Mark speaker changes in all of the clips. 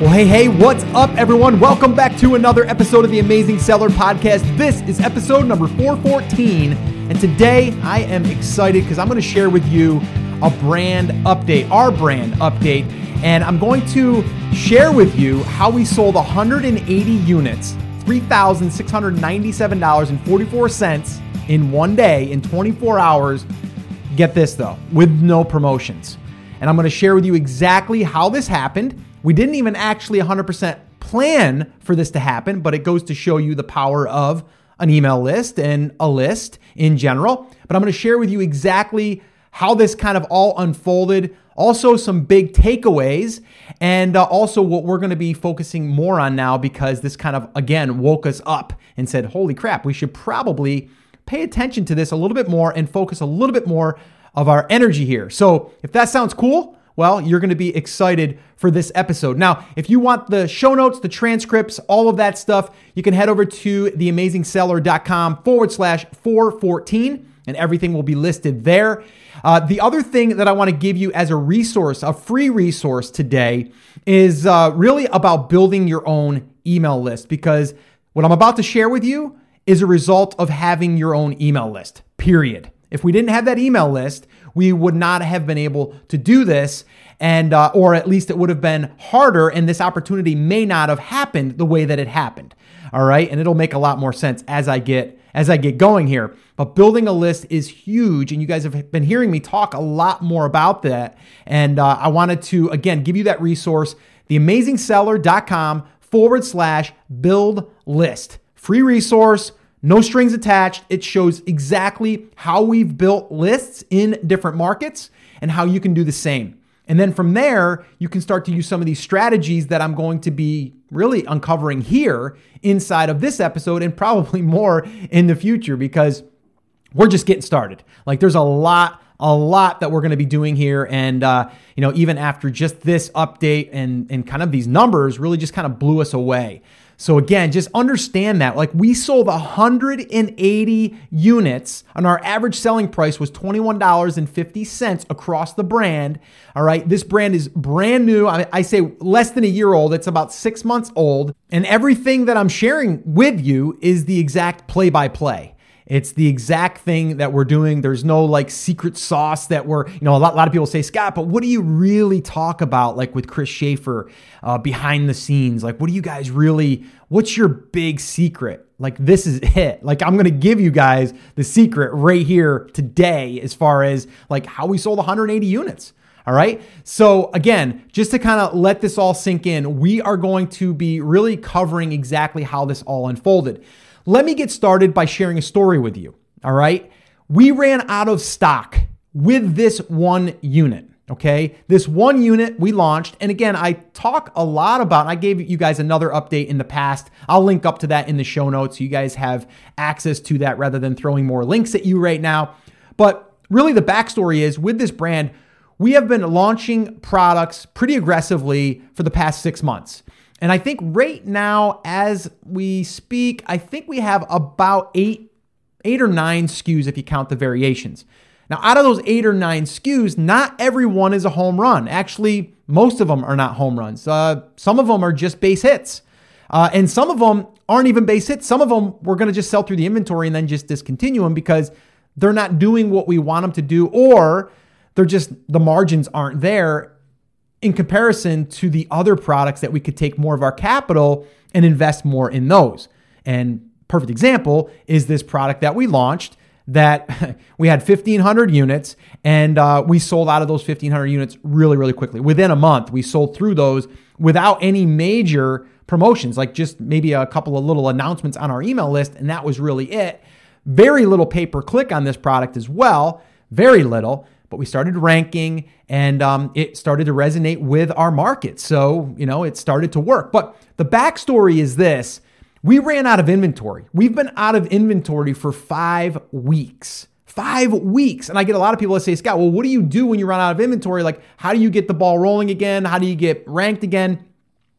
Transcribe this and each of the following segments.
Speaker 1: Well, hey, hey, what's up, everyone? Welcome back to another episode of the Amazing Seller Podcast. This is episode number 414, and today I am excited because I'm going to share with you a brand update, our brand update, and I'm going to share with you how we sold 180 units, $3,697.44 in one day, in 24 hours. Get this though, with no promotions. And I'm going to share with you exactly how this happened we didn't even actually 100% plan for this to happen, but it goes to show you the power of an email list and a list in general. But I'm going to share with you exactly how this kind of all unfolded, also some big takeaways, and uh, also what we're going to be focusing more on now because this kind of, again, woke us up and said, holy crap, we should probably pay attention to this a little bit more and focus a little bit more of our energy here. So if that sounds cool, well, you're going to be excited for this episode. Now, if you want the show notes, the transcripts, all of that stuff, you can head over to theamazingseller.com forward slash 414 and everything will be listed there. Uh, the other thing that I want to give you as a resource, a free resource today, is uh, really about building your own email list because what I'm about to share with you is a result of having your own email list, period. If we didn't have that email list, we would not have been able to do this and uh, or at least it would have been harder and this opportunity may not have happened the way that it happened. All right? And it'll make a lot more sense as i get as i get going here. But building a list is huge and you guys have been hearing me talk a lot more about that. And uh, i wanted to again give you that resource theamazingseller.com forward slash build list. Free resource no strings attached. It shows exactly how we've built lists in different markets and how you can do the same. And then from there, you can start to use some of these strategies that I'm going to be really uncovering here inside of this episode and probably more in the future because we're just getting started. Like there's a lot a lot that we're going to be doing here. And, uh, you know, even after just this update and, and kind of these numbers really just kind of blew us away. So again, just understand that. Like we sold 180 units and our average selling price was $21.50 across the brand. All right. This brand is brand new. I, I say less than a year old. It's about six months old. And everything that I'm sharing with you is the exact play by play. It's the exact thing that we're doing. There's no like secret sauce that we're, you know, a lot, a lot of people say, Scott, but what do you really talk about like with Chris Schaefer uh, behind the scenes? Like, what do you guys really, what's your big secret? Like, this is it. Like, I'm going to give you guys the secret right here today as far as like how we sold 180 units. All right. So, again, just to kind of let this all sink in, we are going to be really covering exactly how this all unfolded. Let me get started by sharing a story with you. All right. We ran out of stock with this one unit. Okay. This one unit we launched. And again, I talk a lot about, I gave you guys another update in the past. I'll link up to that in the show notes. So you guys have access to that rather than throwing more links at you right now. But really, the backstory is with this brand, we have been launching products pretty aggressively for the past six months. And I think right now, as we speak, I think we have about eight, eight or nine SKUs if you count the variations. Now, out of those eight or nine SKUs, not every one is a home run. Actually, most of them are not home runs. Uh, some of them are just base hits. Uh, and some of them aren't even base hits. Some of them we're going to just sell through the inventory and then just discontinue them because they're not doing what we want them to do, or they're just the margins aren't there in comparison to the other products that we could take more of our capital and invest more in those. And perfect example is this product that we launched that we had 1500 units and uh, we sold out of those 1500 units really really quickly. Within a month we sold through those without any major promotions like just maybe a couple of little announcements on our email list and that was really it. Very little pay per click on this product as well. Very little but we started ranking and um, it started to resonate with our market. So, you know, it started to work. But the backstory is this we ran out of inventory. We've been out of inventory for five weeks. Five weeks. And I get a lot of people that say, Scott, well, what do you do when you run out of inventory? Like, how do you get the ball rolling again? How do you get ranked again?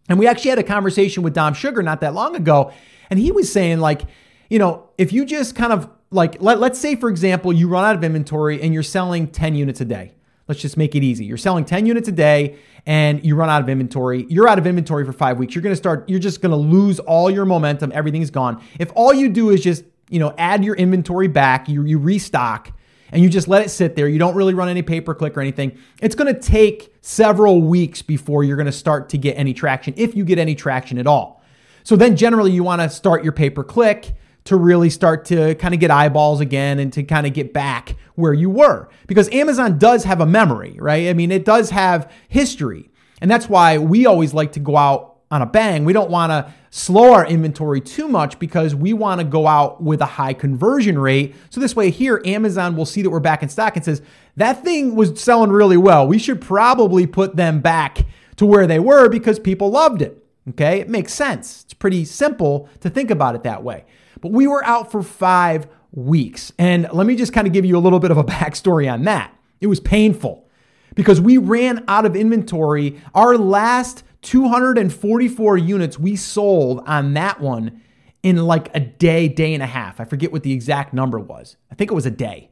Speaker 1: And we actually had a conversation with Dom Sugar not that long ago. And he was saying, like, you know, if you just kind of like let, let's say for example you run out of inventory and you're selling 10 units a day Let's just make it easy. You're selling 10 units a day and you run out of inventory. You're out of inventory for five weeks. You're going to start, you're just going to lose all your momentum. Everything's gone. If all you do is just, you know, add your inventory back, you, you restock, and you just let it sit there, you don't really run any pay per click or anything, it's going to take several weeks before you're going to start to get any traction, if you get any traction at all. So then generally you want to start your pay per click to really start to kind of get eyeballs again and to kind of get back where you were. Because Amazon does have a memory, right? I mean, it does have history. And that's why we always like to go out on a bang. We don't want to slow our inventory too much because we want to go out with a high conversion rate. So this way here, Amazon will see that we're back in stock and says, that thing was selling really well. We should probably put them back to where they were because people loved it. Okay. It makes sense. It's pretty simple to think about it that way. But we were out for five weeks. And let me just kind of give you a little bit of a backstory on that. It was painful because we ran out of inventory. Our last 244 units we sold on that one in like a day, day and a half. I forget what the exact number was. I think it was a day.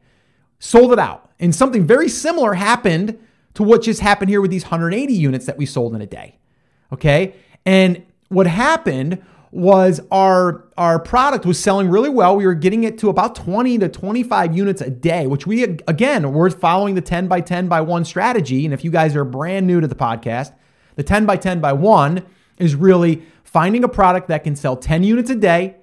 Speaker 1: Sold it out. And something very similar happened to what just happened here with these 180 units that we sold in a day. Okay. And what happened was our our product was selling really well. We were getting it to about 20 to 25 units a day, which we again, we're following the 10 by 10 by 1 strategy. And if you guys are brand new to the podcast, the 10 by 10 by 1 is really finding a product that can sell 10 units a day.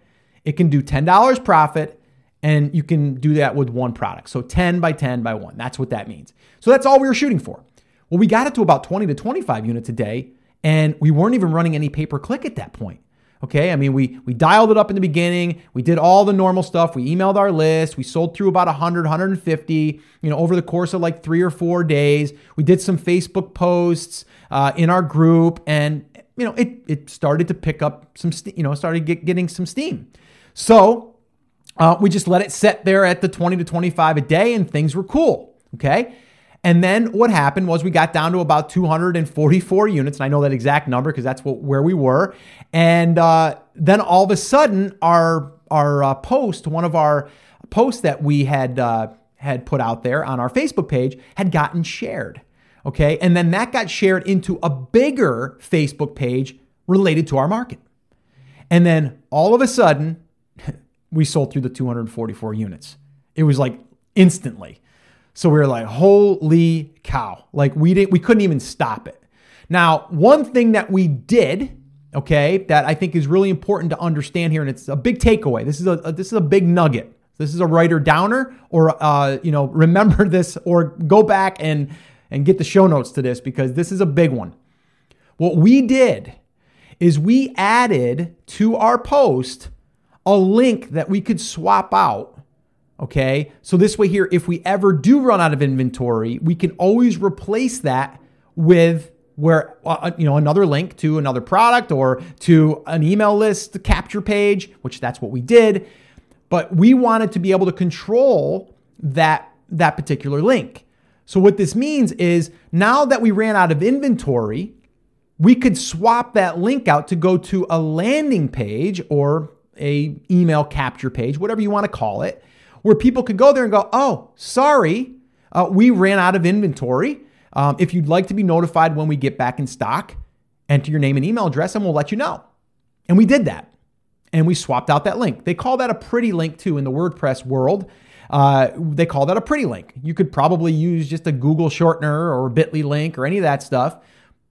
Speaker 1: It can do $10 profit and you can do that with one product. So 10 by 10 by 1. That's what that means. So that's all we were shooting for. Well, we got it to about 20 to 25 units a day and we weren't even running any pay per click at that point. Okay, I mean, we we dialed it up in the beginning. We did all the normal stuff. We emailed our list. We sold through about 100, 150, you know, over the course of like three or four days. We did some Facebook posts uh, in our group, and you know, it it started to pick up some, you know, started get, getting some steam. So uh, we just let it set there at the 20 to 25 a day, and things were cool. Okay. And then what happened was we got down to about 244 units, and I know that exact number because that's what, where we were. And uh, then all of a sudden, our our uh, post, one of our posts that we had uh, had put out there on our Facebook page, had gotten shared. Okay, and then that got shared into a bigger Facebook page related to our market. And then all of a sudden, we sold through the 244 units. It was like instantly. So we were like, holy cow. Like we didn't we couldn't even stop it. Now, one thing that we did, okay, that I think is really important to understand here, and it's a big takeaway. This is a, a this is a big nugget. This is a writer downer, or uh, you know, remember this, or go back and and get the show notes to this because this is a big one. What we did is we added to our post a link that we could swap out Okay. So this way here, if we ever do run out of inventory, we can always replace that with where uh, uh, you know another link to another product or to an email list capture page which that's what we did but we wanted to be able to control that that particular link so what this means is now that we ran out of inventory we could swap that link out to go to a landing page or a email capture page whatever you want to call it where people could go there and go, oh, sorry, uh, we ran out of inventory. Um, if you'd like to be notified when we get back in stock, enter your name and email address and we'll let you know. And we did that. And we swapped out that link. They call that a pretty link too in the WordPress world. Uh, they call that a pretty link. You could probably use just a Google shortener or a bit.ly link or any of that stuff.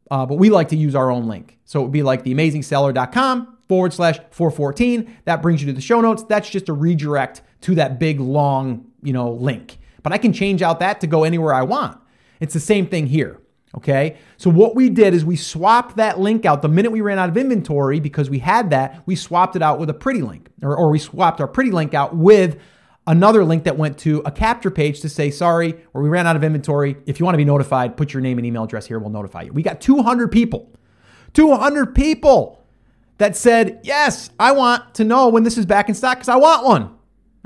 Speaker 1: Uh, but we like to use our own link. So it would be like theamazingseller.com forward slash 414. That brings you to the show notes. That's just a redirect to that big long, you know, link. But I can change out that to go anywhere I want. It's the same thing here. Okay. So what we did is we swapped that link out the minute we ran out of inventory because we had that, we swapped it out with a pretty link or, or we swapped our pretty link out with another link that went to a capture page to say, sorry, or we ran out of inventory. If you want to be notified, put your name and email address here. We'll notify you. We got 200 people, 200 people that said, yes, I want to know when this is back in stock because I want one.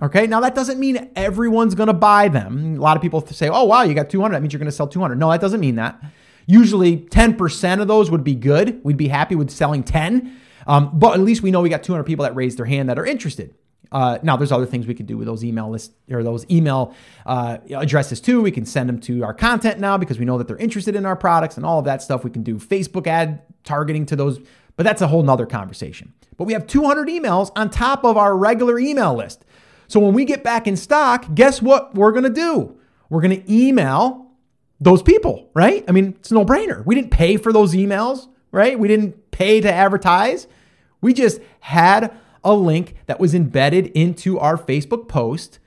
Speaker 1: Okay, now that doesn't mean everyone's gonna buy them. A lot of people say, oh, wow, you got 200. That means you're gonna sell 200. No, that doesn't mean that. Usually 10% of those would be good. We'd be happy with selling 10. Um, but at least we know we got 200 people that raised their hand that are interested. Uh, now, there's other things we could do with those email lists or those email uh, addresses too. We can send them to our content now because we know that they're interested in our products and all of that stuff. We can do Facebook ad targeting to those, but that's a whole nother conversation. But we have 200 emails on top of our regular email list. So when we get back in stock, guess what we're going to do? We're going to email those people, right? I mean, it's no brainer. We didn't pay for those emails, right? We didn't pay to advertise. We just had a link that was embedded into our Facebook post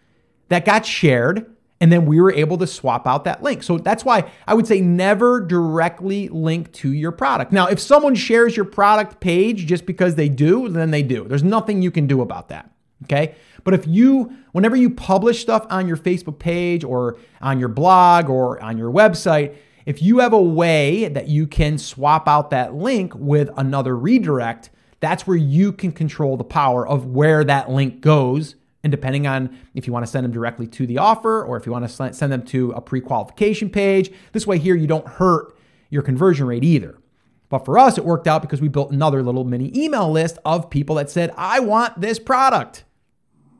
Speaker 1: that got shared. And then we were able to swap out that link. So that's why I would say never directly link to your product. Now, if someone shares your product page just because they do, then they do. There's nothing you can do about that. Okay. But if you, whenever you publish stuff on your Facebook page or on your blog or on your website, if you have a way that you can swap out that link with another redirect, that's where you can control the power of where that link goes. And depending on if you want to send them directly to the offer or if you want to send them to a pre qualification page, this way here you don't hurt your conversion rate either. But for us, it worked out because we built another little mini email list of people that said, I want this product.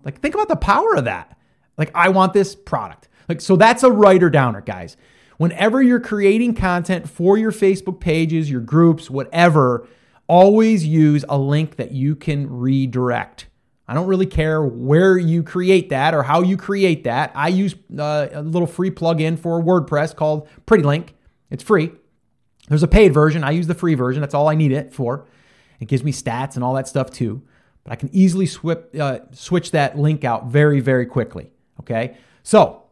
Speaker 1: Like, think about the power of that. Like, I want this product. Like, so that's a writer downer, guys. Whenever you're creating content for your Facebook pages, your groups, whatever, always use a link that you can redirect. I don't really care where you create that or how you create that. I use uh, a little free plugin for WordPress called Pretty Link. It's free. There's a paid version. I use the free version. That's all I need it for. It gives me stats and all that stuff too. But I can easily swip, uh, switch that link out very, very quickly. Okay. So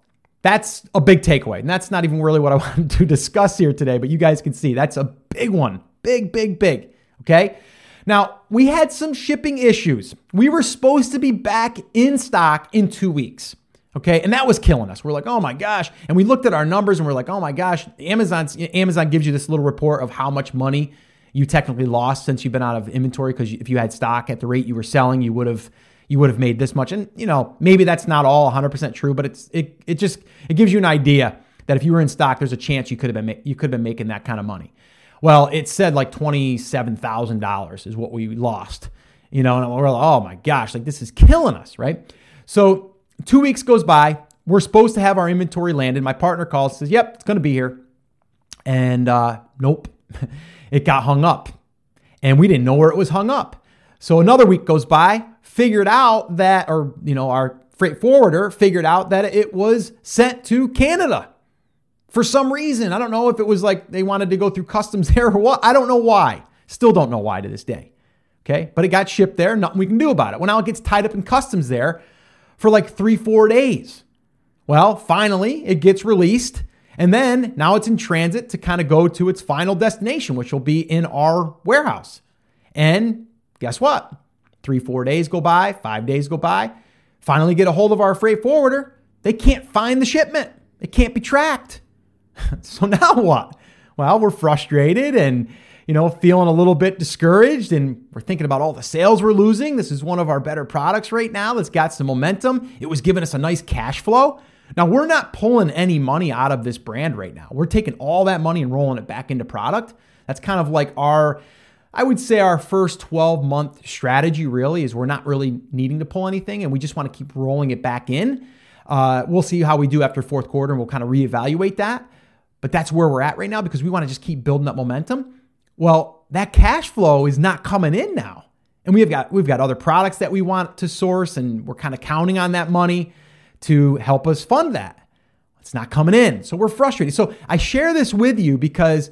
Speaker 1: that's a big takeaway. And that's not even really what I wanted to discuss here today, but you guys can see that's a big one. Big, big, big. Okay. Now, we had some shipping issues. We were supposed to be back in stock in two weeks. Okay. And that was killing us. We're like, oh my gosh. And we looked at our numbers and we're like, oh my gosh, Amazon's, Amazon gives you this little report of how much money you technically lost since you've been out of inventory. Because if you had stock at the rate you were selling, you would have you would have made this much. And you know, maybe that's not all 100% true, but it's it it just it gives you an idea that if you were in stock, there's a chance you could have been you could have been making that kind of money. Well, it said like $27,000 is what we lost. You know, and we're like, oh my gosh, like this is killing us, right? So two weeks goes by. We're supposed to have our inventory landed. My partner calls, says, yep, it's going to be here. And uh, nope, it got hung up. And we didn't know where it was hung up. So another week goes by, figured out that, or, you know, our freight forwarder figured out that it was sent to Canada for some reason. I don't know if it was like they wanted to go through customs there or what. I don't know why. Still don't know why to this day. Okay. But it got shipped there. Nothing we can do about it. Well, now it gets tied up in customs there for like three, four days. Well, finally, it gets released. And then now it's in transit to kind of go to its final destination, which will be in our warehouse. And guess what? Three, four days go by, five days go by. Finally, get a hold of our freight forwarder. They can't find the shipment, it can't be tracked. so now what? Well, we're frustrated and you know, feeling a little bit discouraged and we're thinking about all the sales we're losing. This is one of our better products right now that's got some momentum. It was giving us a nice cash flow. Now, we're not pulling any money out of this brand right now. We're taking all that money and rolling it back into product. That's kind of like our, I would say, our first 12 month strategy really is we're not really needing to pull anything and we just want to keep rolling it back in. Uh, we'll see how we do after fourth quarter and we'll kind of reevaluate that. But that's where we're at right now because we want to just keep building up momentum. Well, that cash flow is not coming in now. And we've got we've got other products that we want to source and we're kind of counting on that money to help us fund that. It's not coming in. So we're frustrated. So I share this with you because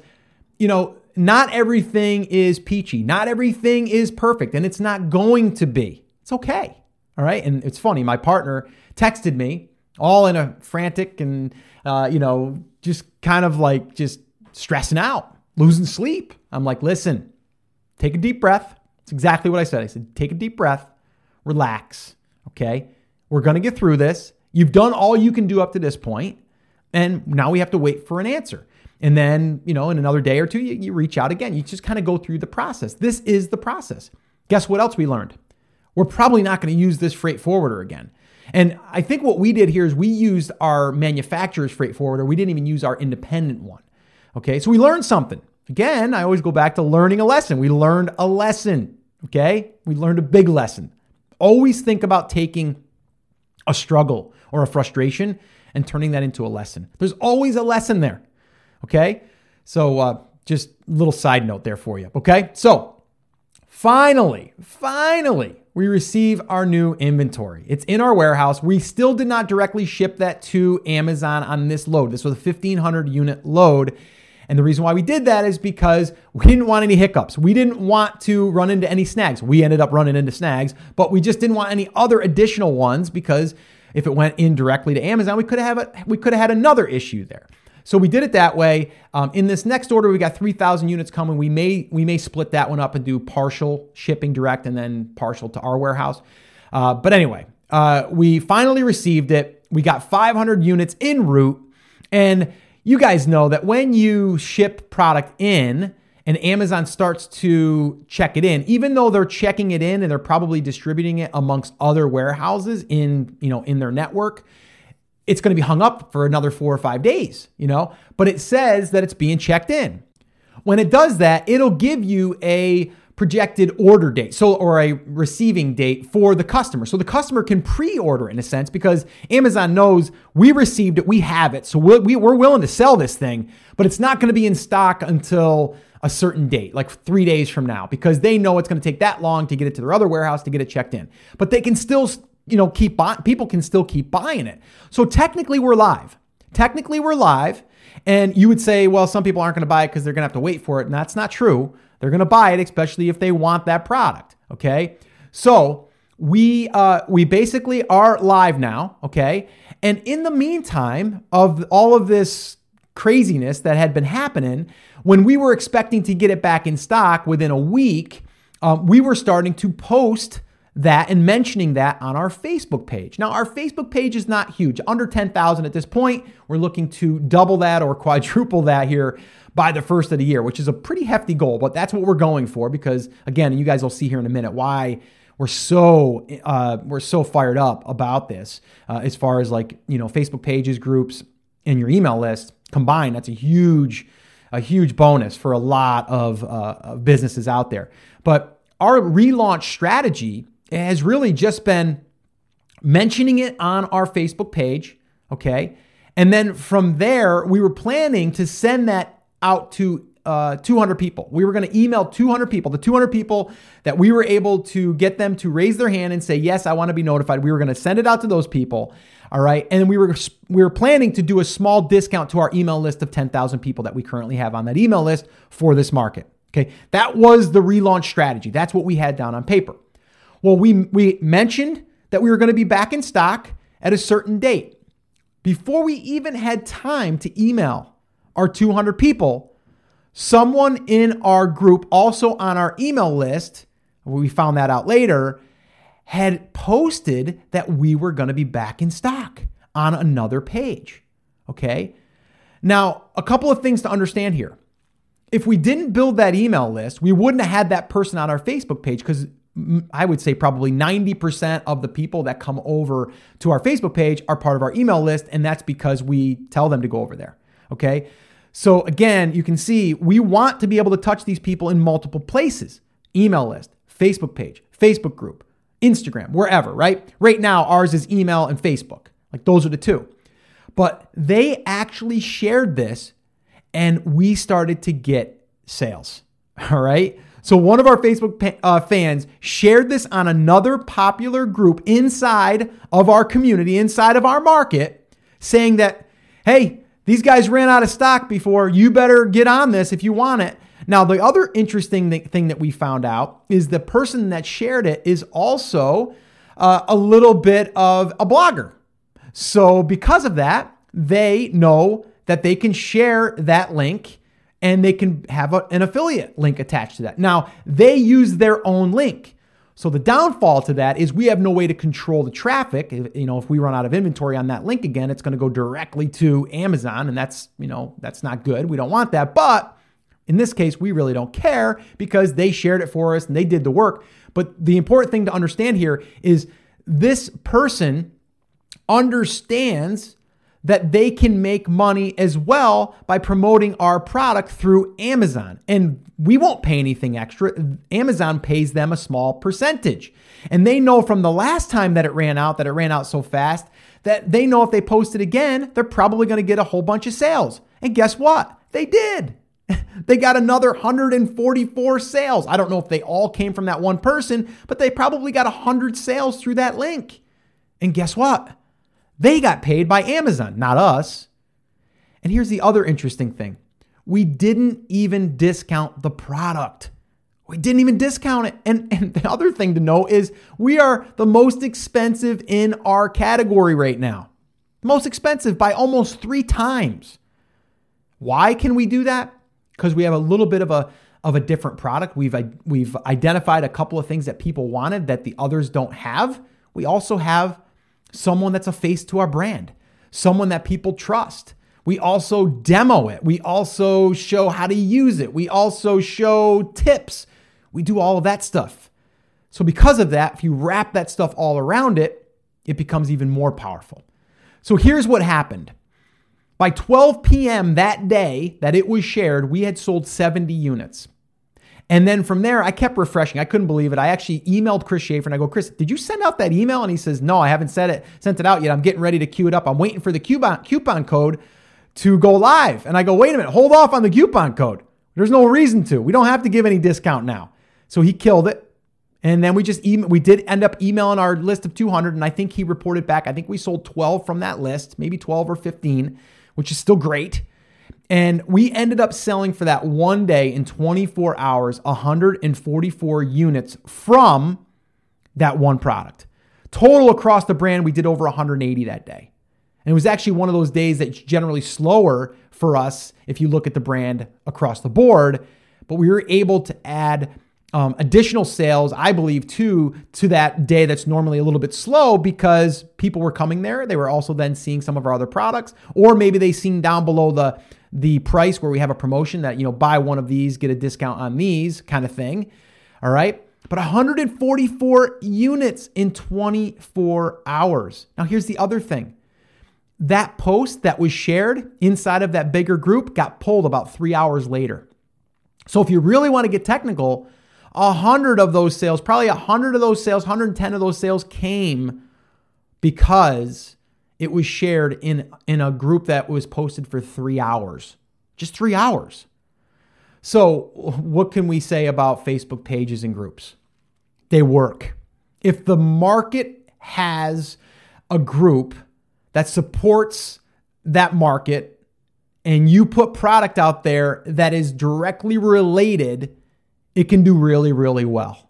Speaker 1: you know, not everything is peachy. Not everything is perfect and it's not going to be. It's okay. All right? And it's funny, my partner texted me all in a frantic and uh, you know, just kind of like just stressing out, losing sleep. I'm like, listen, take a deep breath. It's exactly what I said. I said, take a deep breath, relax. Okay. We're going to get through this. You've done all you can do up to this point, And now we have to wait for an answer. And then, you know, in another day or two, you, you reach out again. You just kind of go through the process. This is the process. Guess what else we learned? We're probably not going to use this freight forwarder again. And I think what we did here is we used our manufacturer's freight forwarder. We didn't even use our independent one. Okay, so we learned something. Again, I always go back to learning a lesson. We learned a lesson. Okay, we learned a big lesson. Always think about taking a struggle or a frustration and turning that into a lesson. There's always a lesson there. Okay. So, uh, just a little side note there for you. Okay. So, finally, finally, we receive our new inventory. It's in our warehouse. We still did not directly ship that to Amazon on this load. This was a 1500 unit load. And the reason why we did that is because we didn't want any hiccups. We didn't want to run into any snags. We ended up running into snags, but we just didn't want any other additional ones because if it went in directly to Amazon, we could have a, we could have had another issue there. So we did it that way. Um, in this next order, we got 3,000 units coming. We may we may split that one up and do partial shipping direct and then partial to our warehouse. Uh, but anyway, uh, we finally received it. We got 500 units en route, and you guys know that when you ship product in and Amazon starts to check it in, even though they're checking it in and they're probably distributing it amongst other warehouses in, you know, in their network, it's going to be hung up for another 4 or 5 days, you know? But it says that it's being checked in. When it does that, it'll give you a projected order date, so or a receiving date for the customer. So the customer can pre-order in a sense because Amazon knows we received it, we have it, so we're, we, are willing to sell this thing, but it's not going to be in stock until a certain date, like three days from now, because they know it's going to take that long to get it to their other warehouse to get it checked in. But they can still, you know, keep buying. People can still keep buying it. So technically, we're live. Technically, we're live. And you would say, well, some people aren't going to buy it because they're going to have to wait for it. And that's not true. They're going to buy it, especially if they want that product. Okay. So we, uh, we basically are live now. Okay. And in the meantime of all of this craziness that had been happening, when we were expecting to get it back in stock within a week, um, we were starting to post that and mentioning that on our Facebook page. Now, our Facebook page is not huge, under 10,000 at this point. We're looking to double that or quadruple that here by the first of the year, which is a pretty hefty goal, but that's what we're going for because, again, you guys will see here in a minute why we're so uh, we're so fired up about this uh, as far as like you know Facebook pages, groups, and your email list combined. That's a huge a huge bonus for a lot of, uh, businesses out there. But our relaunch strategy has really just been mentioning it on our Facebook page, okay? And then from there, we were planning to send that out to uh, 200 people. We were going to email 200 people, the 200 people that we were able to get them to raise their hand and say, "Yes, I want to be notified." We were going to send it out to those people. All right, and we were we were planning to do a small discount to our email list of 10,000 people that we currently have on that email list for this market. Okay, that was the relaunch strategy. That's what we had down on paper. Well, we, we mentioned that we were going to be back in stock at a certain date. Before we even had time to email our 200 people, someone in our group, also on our email list, we found that out later, had posted that we were going to be back in stock on another page. Okay. Now, a couple of things to understand here. If we didn't build that email list, we wouldn't have had that person on our Facebook page because I would say probably 90% of the people that come over to our Facebook page are part of our email list. And that's because we tell them to go over there. Okay. So again, you can see we want to be able to touch these people in multiple places email list, Facebook page, Facebook group, Instagram, wherever, right? Right now, ours is email and Facebook. Like those are the two. But they actually shared this and we started to get sales. All right. So one of our Facebook uh, fans shared this on another popular group inside of our community, inside of our market, saying that, hey, these guys ran out of stock before. You better get on this if you want it. Now, the other interesting thing that we found out is the person that shared it is also uh, a little bit of a blogger. So, because of that, they know that they can share that link and they can have a, an affiliate link attached to that. Now, they use their own link. So the downfall to that is we have no way to control the traffic. You know, if we run out of inventory on that link again, it's going to go directly to Amazon and that's, you know, that's not good. We don't want that. But in this case, we really don't care because they shared it for us and they did the work. But the important thing to understand here is this person understands that they can make money as well by promoting our product through Amazon. And we won't pay anything extra. Amazon pays them a small percentage. And they know from the last time that it ran out, that it ran out so fast, that they know if they post it again, they're probably to get a whole bunch of sales. And guess what? They did. they got another 144 sales. I don't know if they all came from that one person, but they probably got 100 sales through that link. And guess what? They got paid by Amazon, not us. And here's the other interesting thing we didn't even discount the product. We didn't even discount it. And, and the other thing to know is we are the most expensive in our category right now. Most expensive by almost three times. Why can we do that? Because we have a little bit of a of a different product. We've we've identified a couple of things that people wanted that the others don't have. We also have someone that's a face to our brand, someone that people trust. We also demo it. We also show how to use it. We also show tips. We do all of that stuff. So, because of that, if you wrap that stuff all around it, it becomes even more powerful. So, here's what happened. By 12 p.m. that day that it was shared, we had sold 70 units. And then from there, I kept refreshing. I couldn't believe it. I actually emailed Chris Schaefer and I go, Chris, did you send out that email? And he says, No, I haven't sent it, sent it out yet. I'm getting ready to queue it up. I'm waiting for the coupon, coupon code to go live. And I go, wait a minute, hold off on the coupon code. There's no reason to. We don't have to give any discount now. So he killed it. And then we just email, we did end up emailing our list of 200 and I think he reported back I think we sold 12 from that list, maybe 12 or 15, which is still great. And we ended up selling for that one day in 24 hours 144 units from that one product. Total across the brand, we did over 180 that day. And it was actually one of those days that's generally slower for us if you look at the brand across the board. But we were able to add um, additional sales, I believe, too, to that day that's normally a little bit slow because people were coming there. They were also then seeing some of our other products, or maybe they seen down below the the price where we have a promotion that, you know, buy one of these, get a discount on these kind of thing. All right. But 144 units in 24 hours. Now, here's the other thing that post that was shared inside of that bigger group got pulled about three hours later. So, if you really want to get technical, 100 of those sales, probably a 100 of those sales, 110 of those sales came because it was shared in, in a group that was posted for three hours. Just three hours. So, what can we say about Facebook pages and groups? They work. If the market has a group that supports that market and you put product out there that is directly related, it can do really, really well.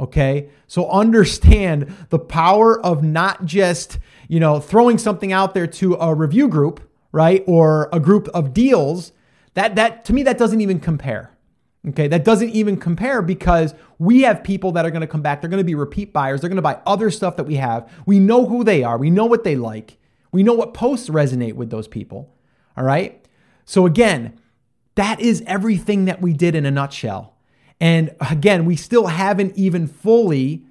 Speaker 1: Okay. So understand the power of not just you know, throwing something out there to a review group, right? Or a group of deals, that that to me that doesn't even compare. Okay, that doesn't even compare because we have people that are going to come back. They're going to be repeat buyers. They're going to buy other stuff that we have. We know who they are. We know what they like. We know what posts resonate with those people. All right. So, again, that is everything that we did in a nutshell. And again, we still haven't even fully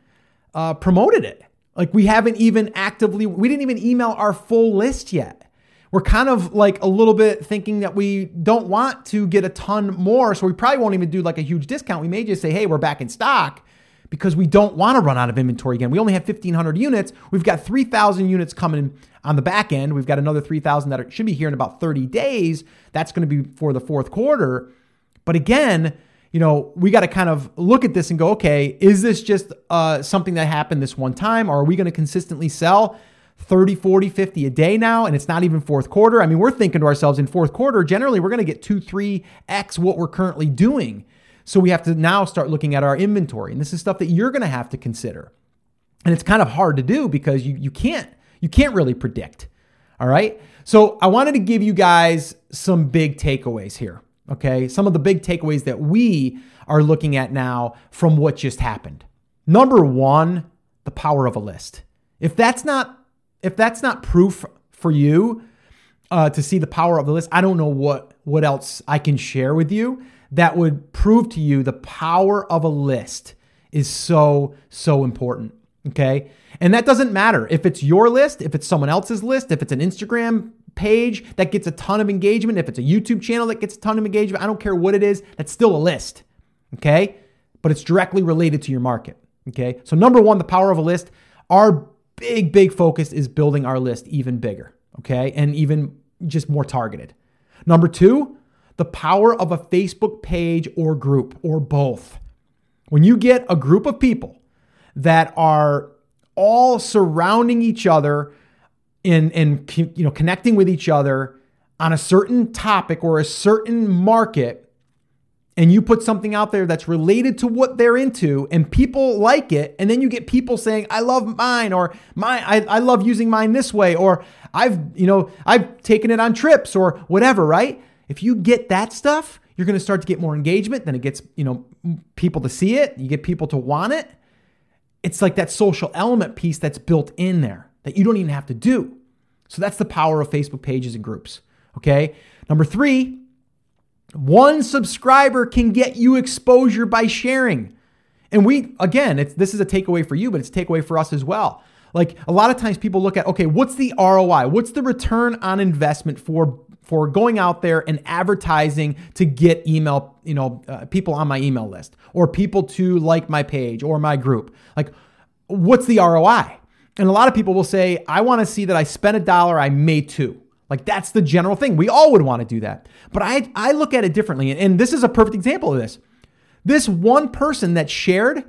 Speaker 1: uh, promoted it. Like we haven't even actively, we didn't even email our full list yet. We're kind of like a little bit thinking that we don't want to get a ton more. So we probably won't even do like a huge discount. We may just say, hey, we're back in stock because we don't want to run out of inventory again. We only have 1,500 units. We've got 3,000 units coming on the back end. We've got another 3,000 that should be here in about 30 days. That's going to be for the fourth quarter. But again, you know, we got to kind of look at this and go, okay, is this just uh, something that happened this one time? Or are we going to consistently sell 30, 40, 50 a day now? And it's not even fourth quarter. I mean, we're thinking to ourselves in fourth quarter, generally, we're going to get two, three X what we're currently doing. So we have to now start looking at our inventory. And this is stuff that you're going to have to consider. And it's kind of hard to do because you, you can't you can't really predict. All right. So I wanted to give you guys some big takeaways here. Okay. Some of the big takeaways that we are looking at now from what just happened. Number one, the power of a list. If that's not if that's not proof for you uh, to see the power of the list, I don't know what what else I can share with you that would prove to you the power of a list is so so important. Okay, and that doesn't matter if it's your list, if it's someone else's list, if it's an Instagram page that gets a ton of engagement, if it's a YouTube channel that gets a ton of engagement, I don't care what it is, that's still a list. Okay? But it's directly related to your market. Okay? So, number one, the power of a list. Our big, big focus is building our list even bigger. Okay? And even just more targeted. Number two, the power of a Facebook page or group or both. When you get a group of people that are all surrounding each other in in you know connecting with each other on a certain topic or a certain market and you put something out there that's related to what they're into and people like it and then you get people saying i love mine or my I, I love using mine this way or i've you know i've taken it on trips or whatever right? If you get that stuff you're going to start to get more engagement then it gets you know people to see it you get people to want it. It's like that social element piece that's built in there that you don't even have to do. So that's the power of Facebook pages and groups. Okay. Number three, one subscriber can get you exposure by sharing. And we, again, this is a takeaway for you, but it's a takeaway for us as well. Like a lot of times people look at, okay, what's the ROI? What's the return on investment for for going out there and advertising to get email, you know, uh, people on my email list or people to like my page or my group. Like, what's the ROI? And a lot of people will say, I want to see that I spent a dollar, I made two. Like that's the general thing. We all would want to do that. But I, I look at it differently. And this is a perfect example of this. This one person that shared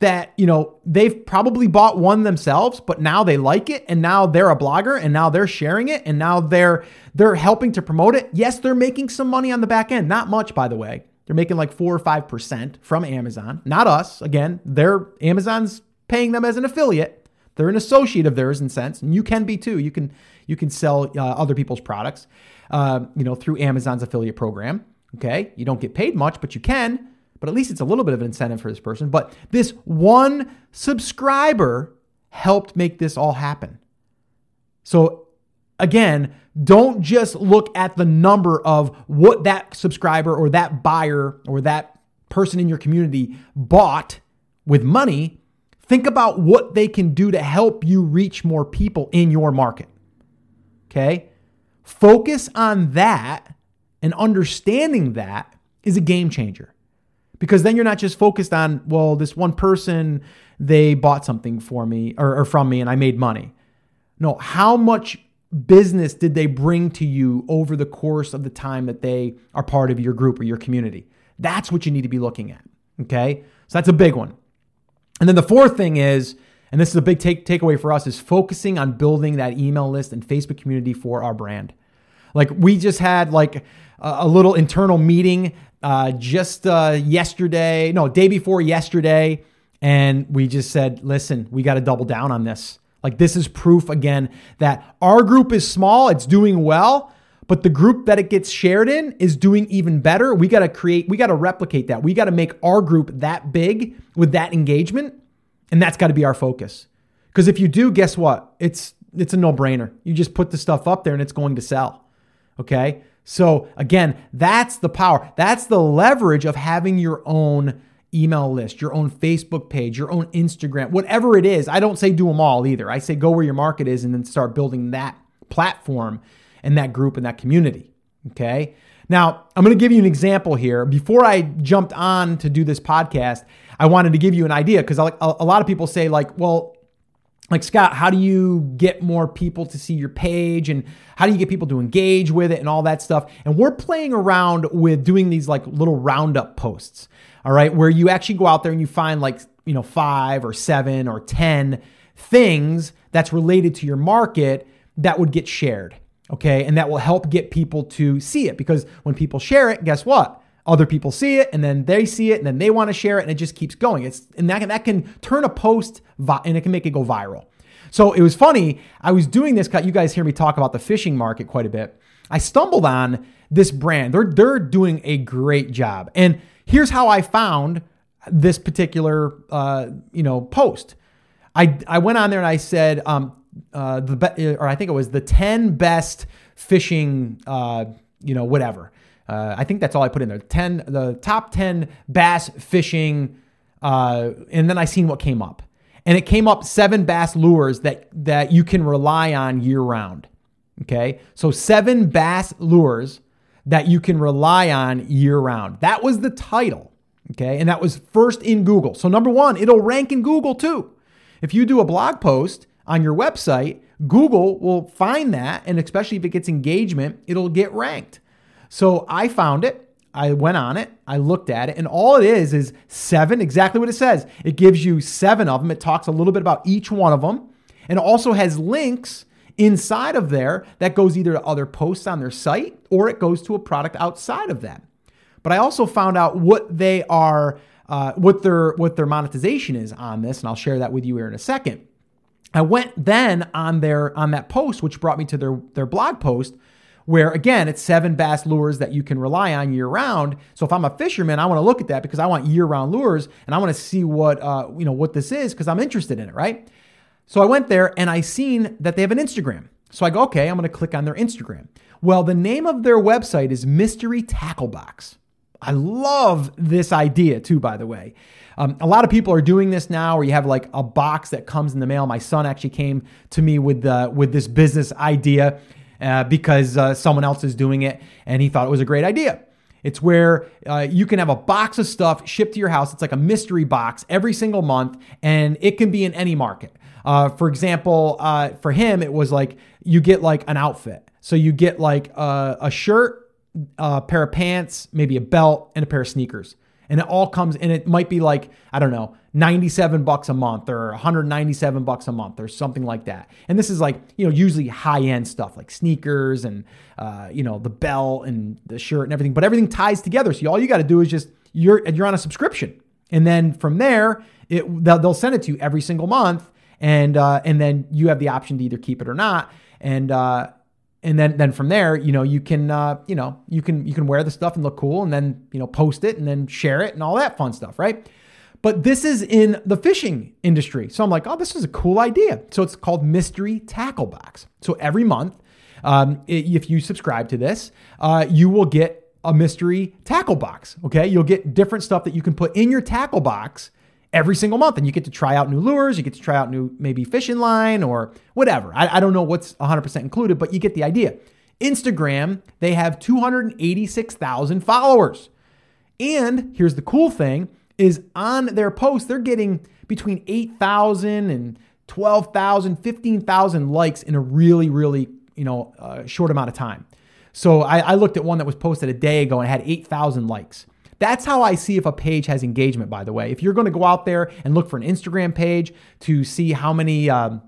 Speaker 1: that, you know, they've probably bought one themselves, but now they like it and now they're a blogger and now they're sharing it and now they're they're helping to promote it. Yes, they're making some money on the back end. Not much, by the way. They're making like 4 or 5% from Amazon. Not us. Again, they're Amazon's paying them as an affiliate. They're an associate of theirs in sense, and you can be too. You can you can sell uh, other people's products, uh, you know, through Amazon's affiliate program. Okay, you don't get paid much, but you can. But at least it's a little bit of an incentive for this person. But this one subscriber helped make this all happen. So again, don't just look at the number of what that subscriber or that buyer or that person in your community bought with money Think about what they can do to help you reach more people in your market. Okay? Focus on that and understanding that is a game changer. Because then you're not just focused on, well, this one person, they bought something for me or, or from me and I made money. No, how much business did they bring to you over the course of the time that they are part of your group or your community? That's what you need to be looking at. Okay? So that's a big one. And then the fourth thing is, and this is a big take takeaway for us, is focusing on building that email list and Facebook community for our brand. Like we just had like a, a little internal meeting uh, just uh, yesterday, no, day before yesterday, and we just said, listen, we got to double down on this. Like this is proof again that our group is small, it's doing well, but the group that it gets shared in is doing even better. We got to create, we got to replicate that. We got to make our group that big with that engagement, and that's got to be our focus. Because if you do, guess what? It's it's a no-brainer. You just put the stuff up there and it's going to sell. Okay? So again, that's the power. That's the leverage of having your own email list, your own Facebook page, your own Instagram, whatever it is. I don't say do them all either. I say go where your market is and then start building that platform and that group and that community. Okay. Now, I'm going to give you an example here. Before I jumped on to do this podcast, I wanted to give you an idea because a lot of people say, like, well, like Scott, how do you get more people to see your page and how do you get people to engage with it and all that stuff? And we're playing around with doing these like little roundup posts, all right, where you actually go out there and you find like, you know, five or seven or 10 things that's related to your market that would get shared. Okay. And that will help get people to see it because when people share it, guess what? Other people see it and then they see it and then they want to share it and it just keeps going. It's and that can, that can turn a post vi- and it can make it go viral. So it was funny. I was doing this. You guys hear me talk about the fishing market quite a bit. I stumbled on this brand. They're they're doing a great job. And here's how I found this particular uh, you know post. I I went on there and I said, um, uh, the be- or I think it was the 10 best fishing, uh, you know, whatever. Uh, I think that's all I put in there. 10, the top 10 bass fishing. Uh, and then I seen what came up. And it came up seven bass lures that, that you can rely on year round. Okay. So seven bass lures that you can rely on year round. That was the title. Okay. And that was first in Google. So, number one, it'll rank in Google too. If you do a blog post on your website, Google will find that. And especially if it gets engagement, it'll get ranked. So, I found it. I went on it, I looked at it, and all it is is seven, exactly what it says. It gives you seven of them. It talks a little bit about each one of them, and also has links inside of there that goes either to other posts on their site or it goes to a product outside of that. But I also found out what they are, uh, what their what their monetization is on this, and I'll share that with you here in a second. I went then on their on that post, which brought me to their their blog post, where again it's seven bass lures that you can rely on year round. So if I'm a fisherman, I want to look at that because I want year round lures and I want to see what uh, you know what this is because I'm interested in it, right? So I went there and I seen that they have an Instagram. So I go, okay, I'm going to click on their Instagram. Well, the name of their website is Mystery Tackle Box. I love this idea too, by the way. Um, a lot of people are doing this now, where you have like a box that comes in the mail. My son actually came to me with the with this business idea uh, because uh, someone else is doing it, and he thought it was a great idea. It's where uh, you can have a box of stuff shipped to your house. It's like a mystery box every single month, and it can be in any market. Uh, for example, uh, for him, it was like you get like an outfit. So you get like a, a shirt, a pair of pants, maybe a belt, and a pair of sneakers. And it all comes, and it might be like, I don't know, 97 bucks a month or 197 bucks a month or something like that. And this is like, you know, usually high end stuff like sneakers and, uh, you know, the belt and the shirt and everything, but everything ties together. So all you got to do is just, you're, you're on a subscription. And then from there, it, they'll, send it to you every single month and uh, and then you have the option to either keep it or not, and uh, and then then from there, you know, you can uh, you know you can you can wear the stuff and look cool, and then you know post it and then share it and all that fun stuff, right? But this is in the fishing industry, so I'm like, oh, this is a cool idea. So it's called Mystery Tackle Box. So every month, um, if you subscribe to this, uh, you will get a mystery tackle box. Okay, you'll get different stuff that you can put in your tackle box every single month and you get to try out new lures you get to try out new maybe fishing line or whatever. I, I don't know what's 100% included but you get the idea. Instagram they have 286000 followers. And here's the cool thing is on their posts they're getting between 8000 and 12000 15000 likes in a really really you know uh, short amount of time. So I, I looked at one that was posted a day ago and had 8000 likes that's how I see if a page has engagement, by the way. If you're going to go out there and look for an Instagram page to see how many, um,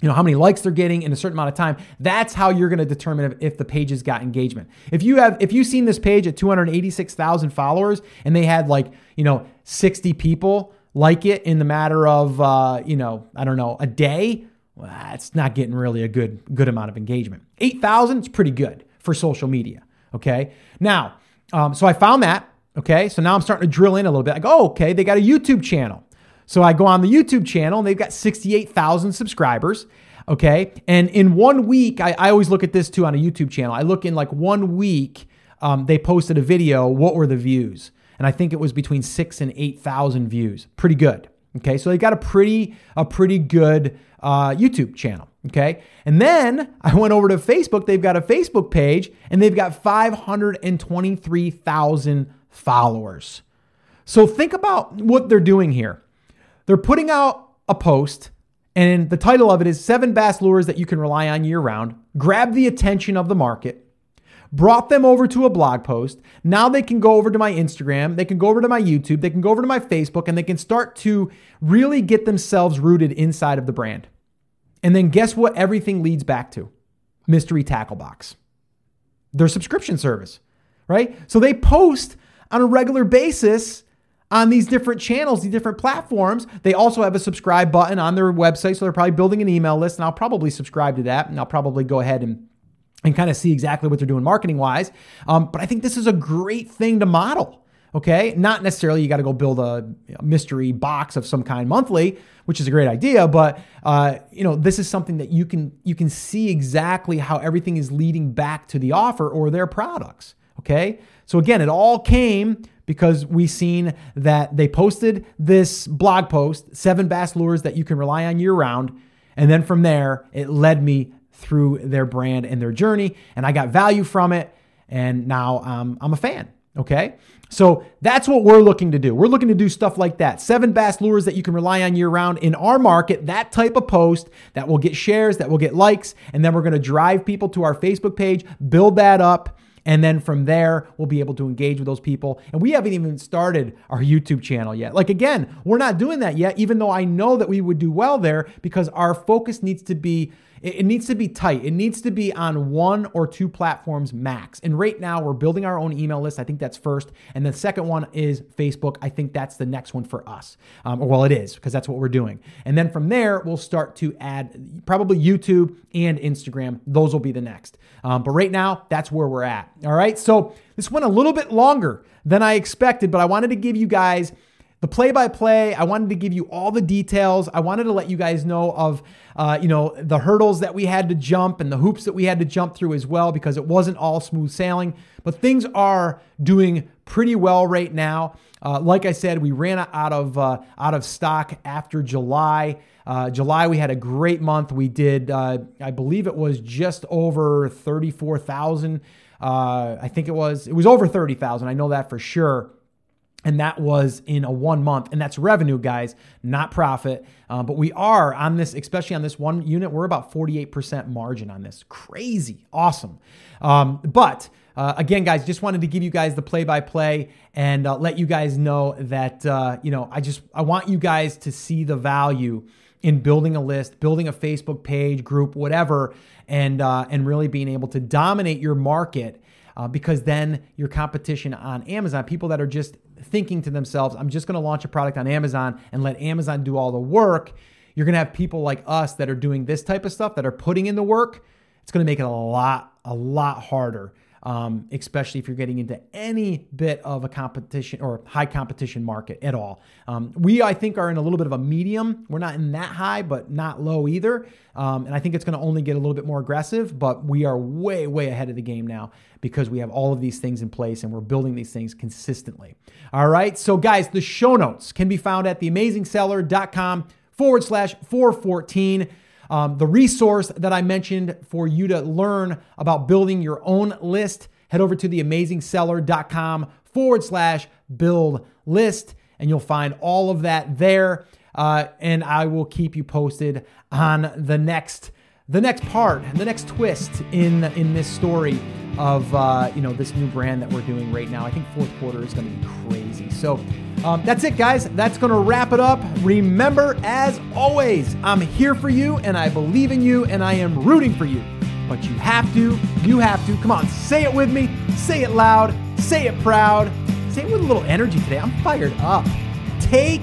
Speaker 1: you know, how many likes they're getting in a certain amount of time, that's how you're going to determine if, the page has got engagement. If you have, if you've seen this page at 286,000 followers and they had like, you know, 60 people like it in the matter of, uh, you know, I don't know, a day, well, it's not getting really a good, good amount of engagement. 8,000 is pretty good for social media. Okay. Now, um, so I found that Okay, so now I'm starting to drill in a little bit. I go, oh, okay, they got a YouTube channel. So I go on the YouTube channel and they've got 68,000 subscribers. Okay, and in one week, I, I, always look at this too on a YouTube channel. I look in like one week, um, they posted a video. What were the views? And I think it was between six and 8,000 views. Pretty good. Okay, so they got a pretty a pretty good uh, YouTube channel. Okay, and then I went over to Facebook. They've got a Facebook page and they've got 523,000 followers. So think about what they're doing here. They're putting out a post, and the title of it is Seven Bass Lures That You Can Rely On Year Round. Grab the attention of the market, brought them over to a blog post. Now they can go over to my Instagram, they can go over to my YouTube, they can go over to my Facebook, and they can start to really get themselves rooted inside of the brand. And then guess what everything leads back to? Mystery Tackle Box, their subscription service, right? So they post on a regular basis on these different channels, these different platforms. They also have a subscribe button on their website. So they're probably building an email list, and I'll probably subscribe to that. And I'll probably go ahead and and kind of see exactly what they're doing marketing wise. Um, but I think this is a great thing to model. Okay, not necessarily you got to go build a mystery box of some kind monthly, which is a great idea. But uh, you know, this is something that you can you can see exactly how everything is leading back to the offer or their products. Okay. So again, it all came because we seen that they posted this blog post, seven bass lures that you can rely on year round. And then from there, it led me through their brand and their journey. And I got value from it. And now um, I'm a fan. Okay. So that's what we're looking to do. We're looking to do stuff like that. Seven bass lures that you can rely on year round in our market, that type of post that will get shares, that will get likes. And then we're going to drive people to our Facebook page, build that up. And then from there, we'll be able to engage with those people. And we haven't even started our YouTube channel yet. Like, again, we're not doing that yet, even though I know that we would do well there because our focus needs to be it, it needs to be tight. It needs to be on one or two platforms max. And right now, we're building our own email list. I think that's first. And the second one is Facebook. I think that's the next one for us. Um, or well, it is because that's what we're doing. And then from there, we'll start to add probably YouTube and Instagram. Those will be the next. Um, but right now, that's where we're at. All right. So this went a little bit longer than I expected, but I wanted to give you guys the play by play. I wanted to give you all the details. I wanted to let you guys know of, uh, you know, the hurdles that we had to jump and the hoops that we had to jump through as well because it wasn't all smooth sailing. But things are doing pretty well right now. Uh, like I said, we ran out of uh, out of stock after July. Uh, July we had a great month. We did, uh, I believe it was just over thirty four thousand. Uh, I think it was it was over thirty thousand. I know that for sure and that was in a one month. And that's revenue guys not profit. Uh, but we are on this especially on this one unit we're about 48% margin on this. Crazy. Awesome. Um, but uh, again guys just wanted to give you guys the play by play and uh, let you guys know that uh, you know i just i want you guys to see the value in building a list building a facebook page group whatever and uh, and really being able to dominate your market uh, because then your competition on Amazon, people that are just thinking to themselves, I'm just going to launch a product on Amazon and let Amazon do all the work. You're going to have people like us that are doing this type of stuff that are putting in the work. It's going to make it a lot, a lot harder um, especially if you're getting into any bit of a competition or high competition market at all. Um, we, I think, are in a little bit of a medium. We're not in that high, but not low either. Um, and I think it's going to only get a little bit more aggressive, but we are way, way ahead of the game now because we have all of these things in place and we're building these things consistently. All right. So, guys, the show notes can be found at theamazingseller.com forward slash 414. Um, the resource that I mentioned for you to learn about building your own list, head over to theamazingseller.com forward slash build list, and you'll find all of that there. Uh, and I will keep you posted on the next the next part, the next twist in in this story of uh, you know this new brand that we're doing right now. I think fourth quarter is going to be crazy. So um, that's it, guys. That's going to wrap it up. Remember, as always, I'm here for you, and I believe in you, and I am rooting for you. But you have to, you have to. Come on, say it with me. Say it loud. Say it proud. Say it with a little energy today. I'm fired up. Take